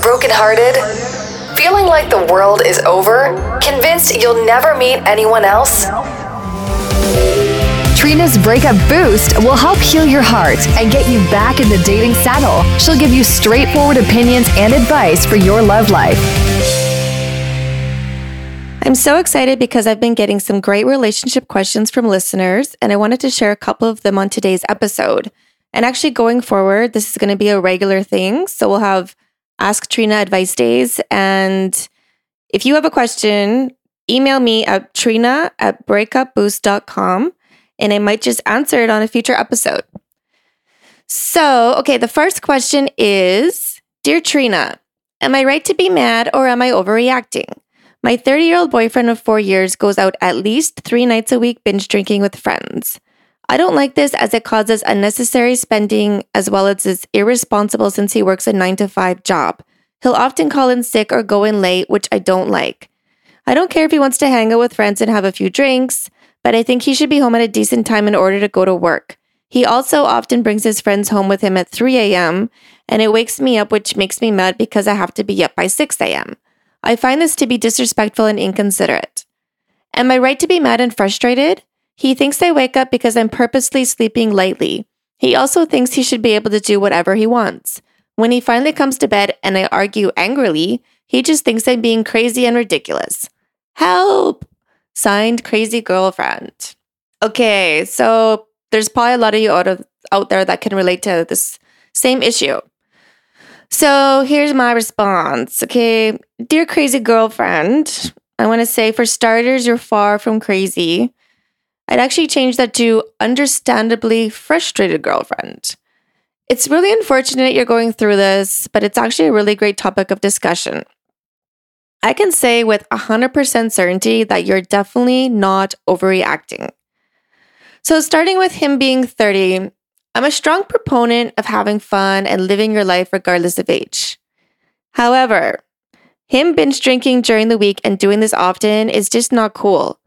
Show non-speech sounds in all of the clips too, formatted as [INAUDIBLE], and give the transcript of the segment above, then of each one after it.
brokenhearted? Feeling like the world is over? Convinced you'll never meet anyone else? Trina's Breakup Boost will help heal your heart and get you back in the dating saddle. She'll give you straightforward opinions and advice for your love life. I'm so excited because I've been getting some great relationship questions from listeners, and I wanted to share a couple of them on today's episode. And actually, going forward, this is going to be a regular thing. So we'll have Ask Trina advice days. And if you have a question, email me at trina at breakupboost.com and I might just answer it on a future episode. So, okay, the first question is Dear Trina, am I right to be mad or am I overreacting? My 30 year old boyfriend of four years goes out at least three nights a week binge drinking with friends. I don't like this as it causes unnecessary spending as well as is irresponsible since he works a 9 to 5 job. He'll often call in sick or go in late, which I don't like. I don't care if he wants to hang out with friends and have a few drinks, but I think he should be home at a decent time in order to go to work. He also often brings his friends home with him at 3 a.m., and it wakes me up, which makes me mad because I have to be up by 6 a.m. I find this to be disrespectful and inconsiderate. Am I right to be mad and frustrated? He thinks I wake up because I'm purposely sleeping lightly. He also thinks he should be able to do whatever he wants. When he finally comes to bed and I argue angrily, he just thinks I'm being crazy and ridiculous. Help! Signed, crazy girlfriend. Okay, so there's probably a lot of you out, of, out there that can relate to this same issue. So here's my response. Okay, dear crazy girlfriend, I want to say for starters, you're far from crazy. I'd actually change that to understandably frustrated girlfriend. It's really unfortunate you're going through this, but it's actually a really great topic of discussion. I can say with 100% certainty that you're definitely not overreacting. So, starting with him being 30, I'm a strong proponent of having fun and living your life regardless of age. However, him binge drinking during the week and doing this often is just not cool.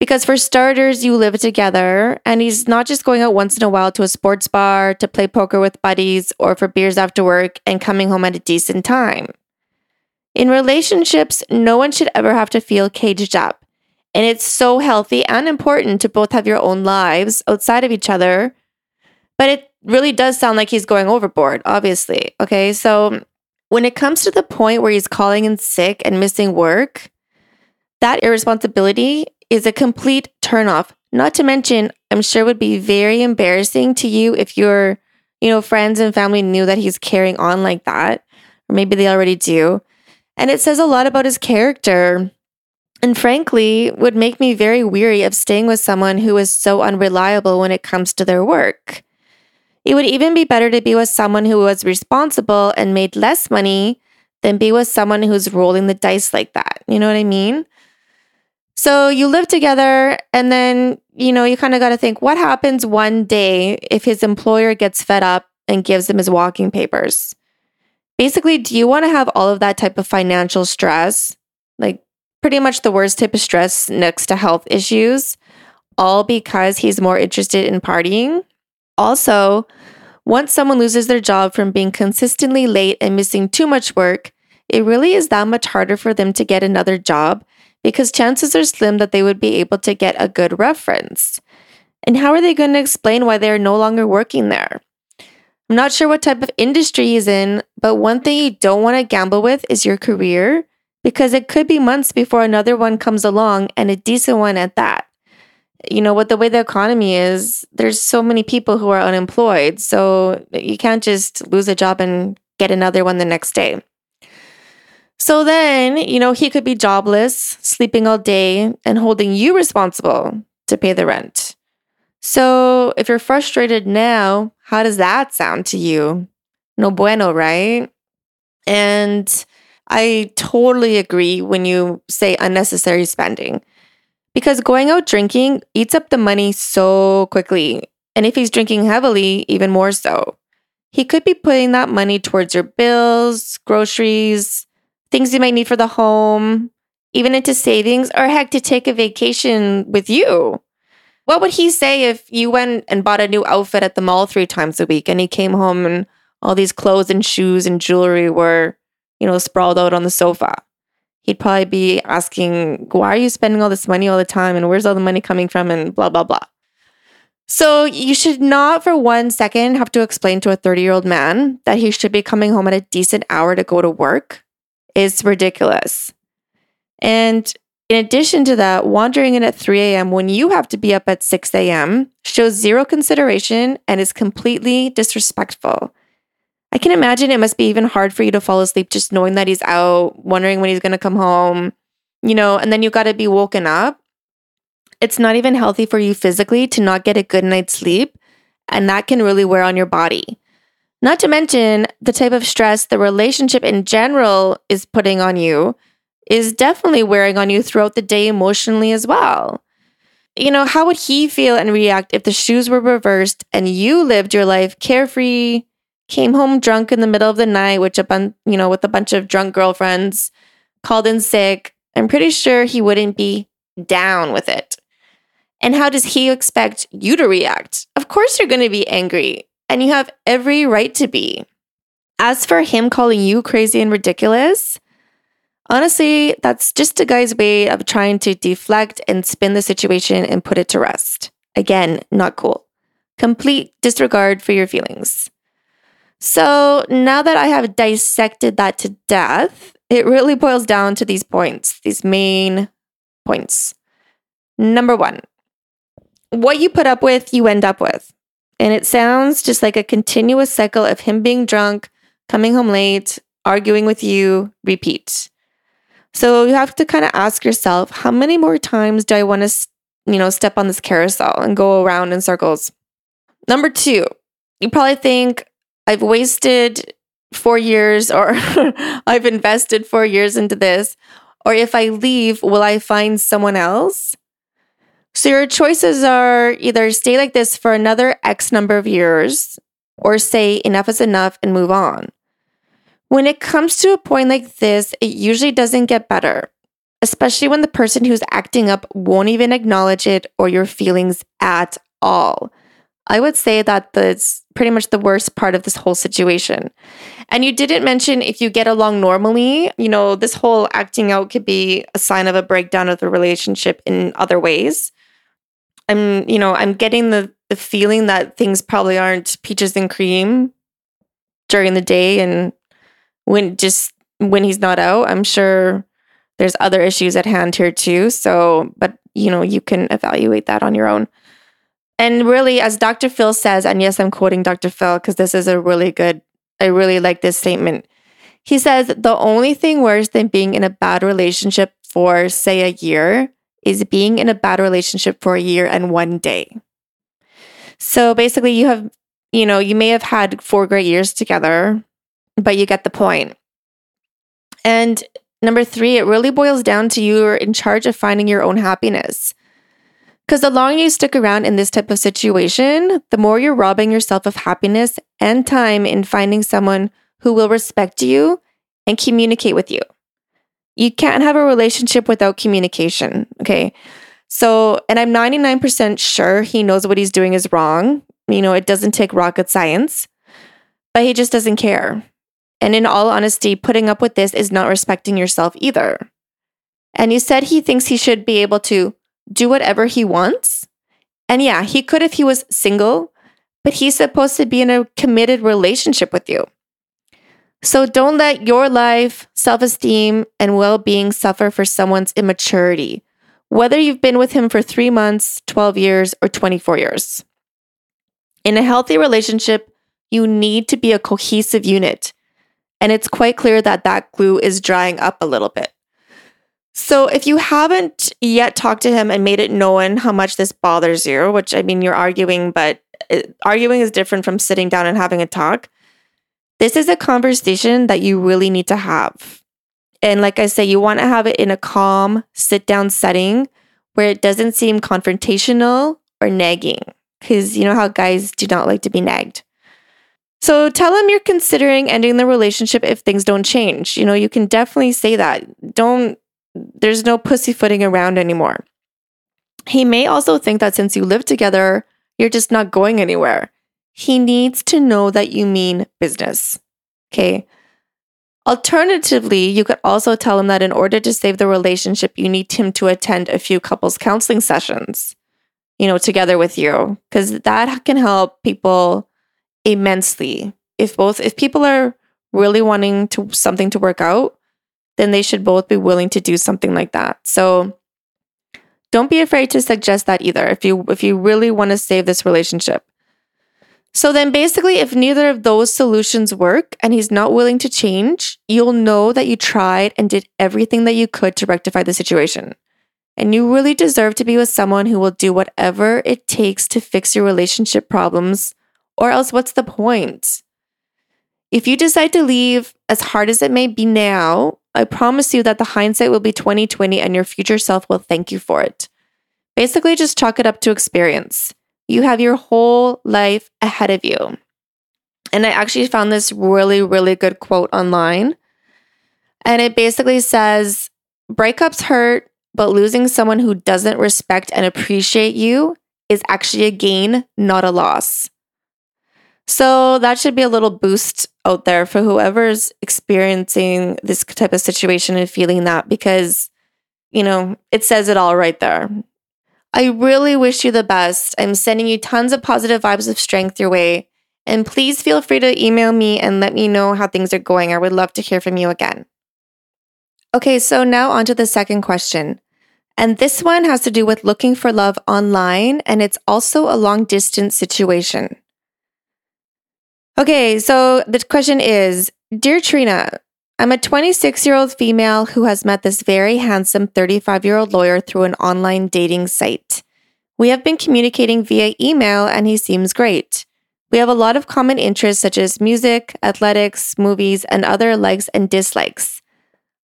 Because for starters, you live together, and he's not just going out once in a while to a sports bar to play poker with buddies or for beers after work and coming home at a decent time. In relationships, no one should ever have to feel caged up. And it's so healthy and important to both have your own lives outside of each other. But it really does sound like he's going overboard, obviously. Okay. So when it comes to the point where he's calling in sick and missing work, that irresponsibility is a complete turnoff. Not to mention, I'm sure would be very embarrassing to you if your, you know, friends and family knew that he's carrying on like that, or maybe they already do. And it says a lot about his character. And frankly, would make me very weary of staying with someone who is so unreliable when it comes to their work. It would even be better to be with someone who was responsible and made less money than be with someone who's rolling the dice like that. You know what I mean? So you live together, and then, you know, you kind of got to think what happens one day if his employer gets fed up and gives him his walking papers? Basically, do you want to have all of that type of financial stress? Like, pretty much the worst type of stress next to health issues, all because he's more interested in partying? Also, once someone loses their job from being consistently late and missing too much work, it really is that much harder for them to get another job because chances are slim that they would be able to get a good reference. And how are they going to explain why they're no longer working there? I'm not sure what type of industry he's in, but one thing you don't want to gamble with is your career because it could be months before another one comes along and a decent one at that. You know, with the way the economy is, there's so many people who are unemployed. So you can't just lose a job and get another one the next day. So then, you know, he could be jobless, sleeping all day, and holding you responsible to pay the rent. So if you're frustrated now, how does that sound to you? No bueno, right? And I totally agree when you say unnecessary spending because going out drinking eats up the money so quickly. And if he's drinking heavily, even more so. He could be putting that money towards your bills, groceries, things you might need for the home, even into savings, or heck, to take a vacation with you. What would he say if you went and bought a new outfit at the mall three times a week and he came home and all these clothes and shoes and jewelry were you know, sprawled out on the sofa. He'd probably be asking, Why are you spending all this money all the time? And where's all the money coming from? And blah, blah, blah. So you should not for one second have to explain to a 30 year old man that he should be coming home at a decent hour to go to work. It's ridiculous. And in addition to that, wandering in at 3 a.m. when you have to be up at 6 a.m. shows zero consideration and is completely disrespectful. I can imagine it must be even hard for you to fall asleep just knowing that he's out, wondering when he's going to come home, you know, and then you've got to be woken up. It's not even healthy for you physically to not get a good night's sleep, and that can really wear on your body. Not to mention the type of stress the relationship in general is putting on you is definitely wearing on you throughout the day emotionally as well. You know, how would he feel and react if the shoes were reversed and you lived your life carefree, came home drunk in the middle of the night, which a bunch, you know, with a bunch of drunk girlfriends, called in sick? I'm pretty sure he wouldn't be down with it. And how does he expect you to react? Of course, you're going to be angry, and you have every right to be. As for him calling you crazy and ridiculous, Honestly, that's just a guy's way of trying to deflect and spin the situation and put it to rest. Again, not cool. Complete disregard for your feelings. So now that I have dissected that to death, it really boils down to these points, these main points. Number one, what you put up with, you end up with. And it sounds just like a continuous cycle of him being drunk, coming home late, arguing with you, repeat. So you have to kind of ask yourself, how many more times do I want to, you know, step on this carousel and go around in circles? Number two, you probably think I've wasted four years or [LAUGHS] I've invested four years into this. Or if I leave, will I find someone else? So your choices are either stay like this for another X number of years or say enough is enough and move on. When it comes to a point like this, it usually doesn't get better, especially when the person who's acting up won't even acknowledge it or your feelings at all. I would say that that's pretty much the worst part of this whole situation. And you didn't mention if you get along normally, you know, this whole acting out could be a sign of a breakdown of the relationship in other ways. I'm, you know, I'm getting the the feeling that things probably aren't peaches and cream during the day and when just when he's not out, I'm sure there's other issues at hand here too. So, but you know, you can evaluate that on your own. And really, as Dr. Phil says, and yes, I'm quoting Dr. Phil because this is a really good, I really like this statement. He says, the only thing worse than being in a bad relationship for, say, a year is being in a bad relationship for a year and one day. So basically, you have, you know, you may have had four great years together, but you get the point. And number three, it really boils down to you're in charge of finding your own happiness. Because the longer you stick around in this type of situation, the more you're robbing yourself of happiness and time in finding someone who will respect you and communicate with you. You can't have a relationship without communication. Okay. So, and I'm 99% sure he knows what he's doing is wrong. You know, it doesn't take rocket science, but he just doesn't care. And in all honesty, putting up with this is not respecting yourself either. And he said he thinks he should be able to do whatever he wants. And yeah, he could if he was single, but he's supposed to be in a committed relationship with you. So don't let your life, self esteem, and well being suffer for someone's immaturity, whether you've been with him for three months, 12 years, or 24 years. In a healthy relationship, you need to be a cohesive unit and it's quite clear that that glue is drying up a little bit. So, if you haven't yet talked to him and made it known how much this bothers you, which I mean, you're arguing, but uh, arguing is different from sitting down and having a talk. This is a conversation that you really need to have. And like I say, you want to have it in a calm, sit down setting where it doesn't seem confrontational or nagging, because you know how guys do not like to be nagged. So tell him you're considering ending the relationship if things don't change. You know, you can definitely say that. Don't, there's no pussyfooting around anymore. He may also think that since you live together, you're just not going anywhere. He needs to know that you mean business. Okay. Alternatively, you could also tell him that in order to save the relationship, you need him to attend a few couples counseling sessions, you know, together with you, because that can help people immensely. If both, if people are really wanting to something to work out, then they should both be willing to do something like that. So don't be afraid to suggest that either if you if you really want to save this relationship. So then basically if neither of those solutions work and he's not willing to change, you'll know that you tried and did everything that you could to rectify the situation. And you really deserve to be with someone who will do whatever it takes to fix your relationship problems or else what's the point? If you decide to leave, as hard as it may be now, I promise you that the hindsight will be 2020 and your future self will thank you for it. Basically, just chalk it up to experience. You have your whole life ahead of you. And I actually found this really, really good quote online. And it basically says breakups hurt, but losing someone who doesn't respect and appreciate you is actually a gain, not a loss. So that should be a little boost out there for whoever's experiencing this type of situation and feeling that because, you know, it says it all right there. I really wish you the best. I'm sending you tons of positive vibes of strength your way. And please feel free to email me and let me know how things are going. I would love to hear from you again. Okay, so now on to the second question. And this one has to do with looking for love online, and it's also a long distance situation. Okay, so the question is Dear Trina, I'm a 26 year old female who has met this very handsome 35 year old lawyer through an online dating site. We have been communicating via email and he seems great. We have a lot of common interests such as music, athletics, movies, and other likes and dislikes.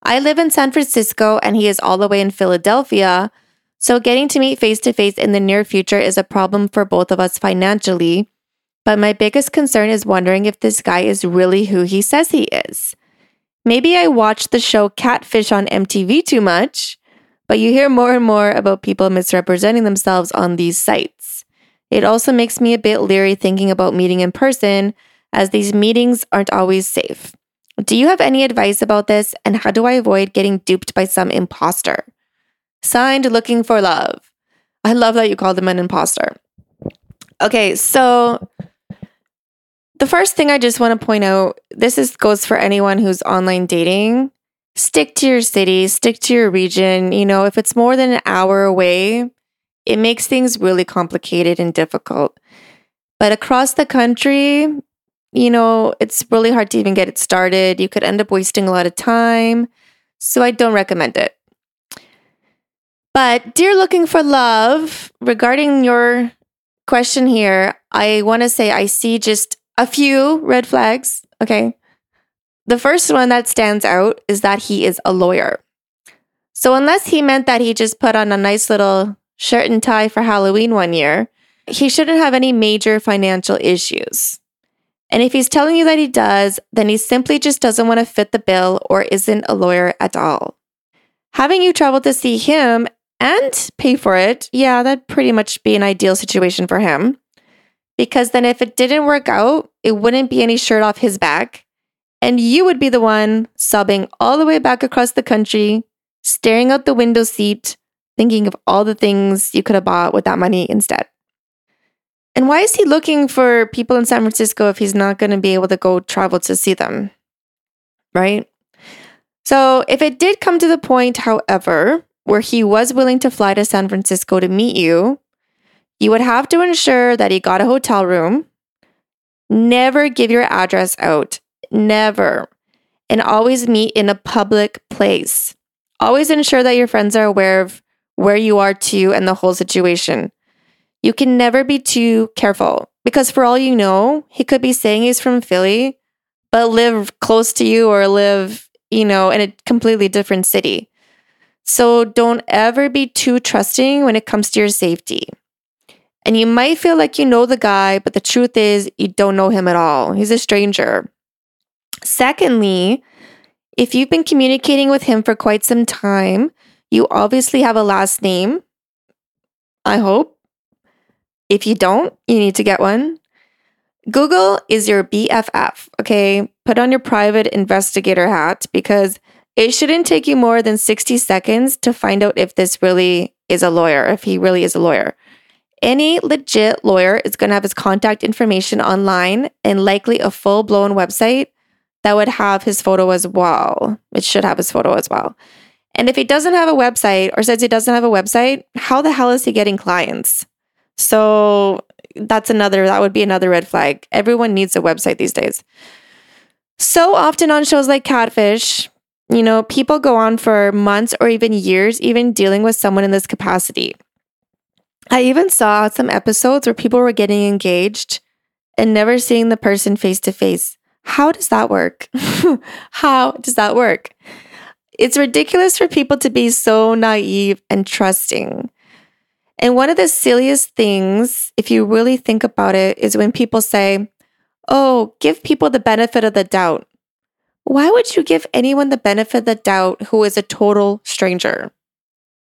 I live in San Francisco and he is all the way in Philadelphia, so getting to meet face to face in the near future is a problem for both of us financially but my biggest concern is wondering if this guy is really who he says he is. Maybe I watched the show Catfish on MTV too much, but you hear more and more about people misrepresenting themselves on these sites. It also makes me a bit leery thinking about meeting in person, as these meetings aren't always safe. Do you have any advice about this, and how do I avoid getting duped by some imposter? Signed, looking for love. I love that you called him an imposter. Okay, so the first thing I just want to point out this is goes for anyone who's online dating. Stick to your city, stick to your region. You know, if it's more than an hour away, it makes things really complicated and difficult. But across the country, you know, it's really hard to even get it started. You could end up wasting a lot of time. So I don't recommend it. But, dear looking for love, regarding your question here, I want to say I see just a few red flags. Okay. The first one that stands out is that he is a lawyer. So, unless he meant that he just put on a nice little shirt and tie for Halloween one year, he shouldn't have any major financial issues. And if he's telling you that he does, then he simply just doesn't want to fit the bill or isn't a lawyer at all. Having you travel to see him and pay for it, yeah, that'd pretty much be an ideal situation for him because then if it didn't work out, it wouldn't be any shirt off his back. And you would be the one sobbing all the way back across the country, staring out the window seat, thinking of all the things you could have bought with that money instead. And why is he looking for people in San Francisco if he's not going to be able to go travel to see them? Right? So, if it did come to the point, however, where he was willing to fly to San Francisco to meet you, you would have to ensure that he got a hotel room. Never give your address out. Never. And always meet in a public place. Always ensure that your friends are aware of where you are too and the whole situation. You can never be too careful because, for all you know, he could be saying he's from Philly, but live close to you or live, you know, in a completely different city. So don't ever be too trusting when it comes to your safety. And you might feel like you know the guy, but the truth is you don't know him at all. He's a stranger. Secondly, if you've been communicating with him for quite some time, you obviously have a last name. I hope. If you don't, you need to get one. Google is your BFF, okay? Put on your private investigator hat because it shouldn't take you more than 60 seconds to find out if this really is a lawyer, if he really is a lawyer. Any legit lawyer is going to have his contact information online and likely a full blown website that would have his photo as well. It should have his photo as well. And if he doesn't have a website or says he doesn't have a website, how the hell is he getting clients? So that's another, that would be another red flag. Everyone needs a website these days. So often on shows like Catfish, you know, people go on for months or even years, even dealing with someone in this capacity. I even saw some episodes where people were getting engaged and never seeing the person face to face. How does that work? [LAUGHS] How does that work? It's ridiculous for people to be so naive and trusting. And one of the silliest things, if you really think about it, is when people say, Oh, give people the benefit of the doubt. Why would you give anyone the benefit of the doubt who is a total stranger?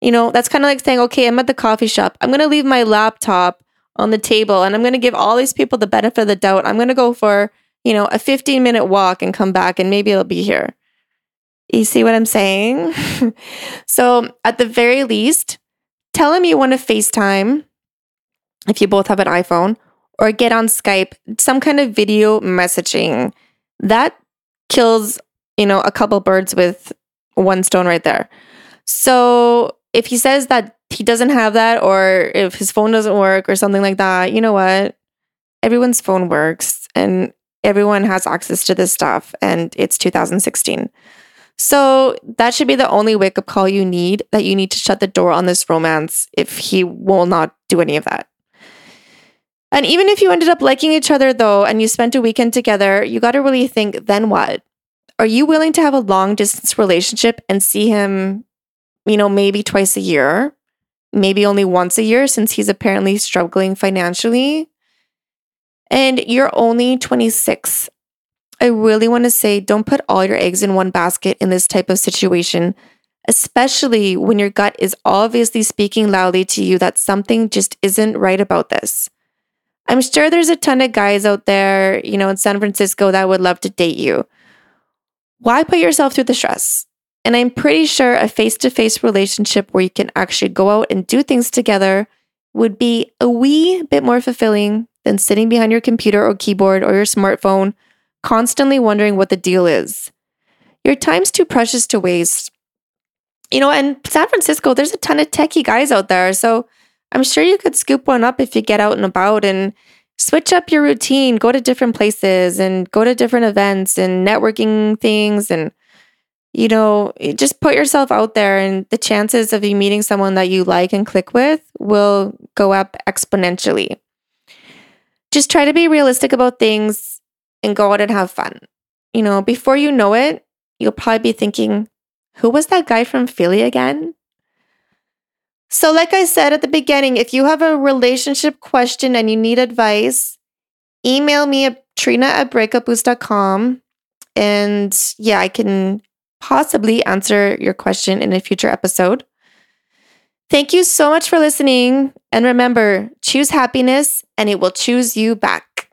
You know, that's kind of like saying, okay, I'm at the coffee shop. I'm going to leave my laptop on the table and I'm going to give all these people the benefit of the doubt. I'm going to go for, you know, a 15 minute walk and come back and maybe it'll be here. You see what I'm saying? [LAUGHS] so, at the very least, tell him you want to FaceTime if you both have an iPhone or get on Skype, some kind of video messaging. That kills, you know, a couple birds with one stone right there. So, if he says that he doesn't have that, or if his phone doesn't work, or something like that, you know what? Everyone's phone works and everyone has access to this stuff, and it's 2016. So that should be the only wake up call you need that you need to shut the door on this romance if he will not do any of that. And even if you ended up liking each other though, and you spent a weekend together, you got to really think then what? Are you willing to have a long distance relationship and see him you know, maybe twice a year, maybe only once a year since he's apparently struggling financially. And you're only 26. I really want to say don't put all your eggs in one basket in this type of situation, especially when your gut is obviously speaking loudly to you that something just isn't right about this. I'm sure there's a ton of guys out there, you know, in San Francisco that would love to date you. Why put yourself through the stress? And I'm pretty sure a face to face relationship where you can actually go out and do things together would be a wee bit more fulfilling than sitting behind your computer or keyboard or your smartphone, constantly wondering what the deal is. Your time's too precious to waste. You know, in San Francisco, there's a ton of techie guys out there. So I'm sure you could scoop one up if you get out and about and switch up your routine, go to different places and go to different events and networking things and you know, just put yourself out there and the chances of you meeting someone that you like and click with will go up exponentially. Just try to be realistic about things and go out and have fun. You know, before you know it, you'll probably be thinking, who was that guy from Philly again? So, like I said at the beginning, if you have a relationship question and you need advice, email me at trina at breakupboost.com. And yeah, I can possibly answer your question in a future episode. Thank you so much for listening. And remember, choose happiness and it will choose you back.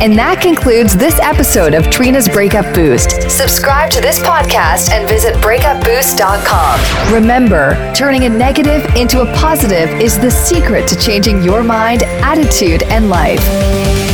And that concludes this episode of Trina's Breakup Boost. Subscribe to this podcast and visit breakupboost.com. Remember, turning a negative into a positive is the secret to changing your mind, attitude, and life.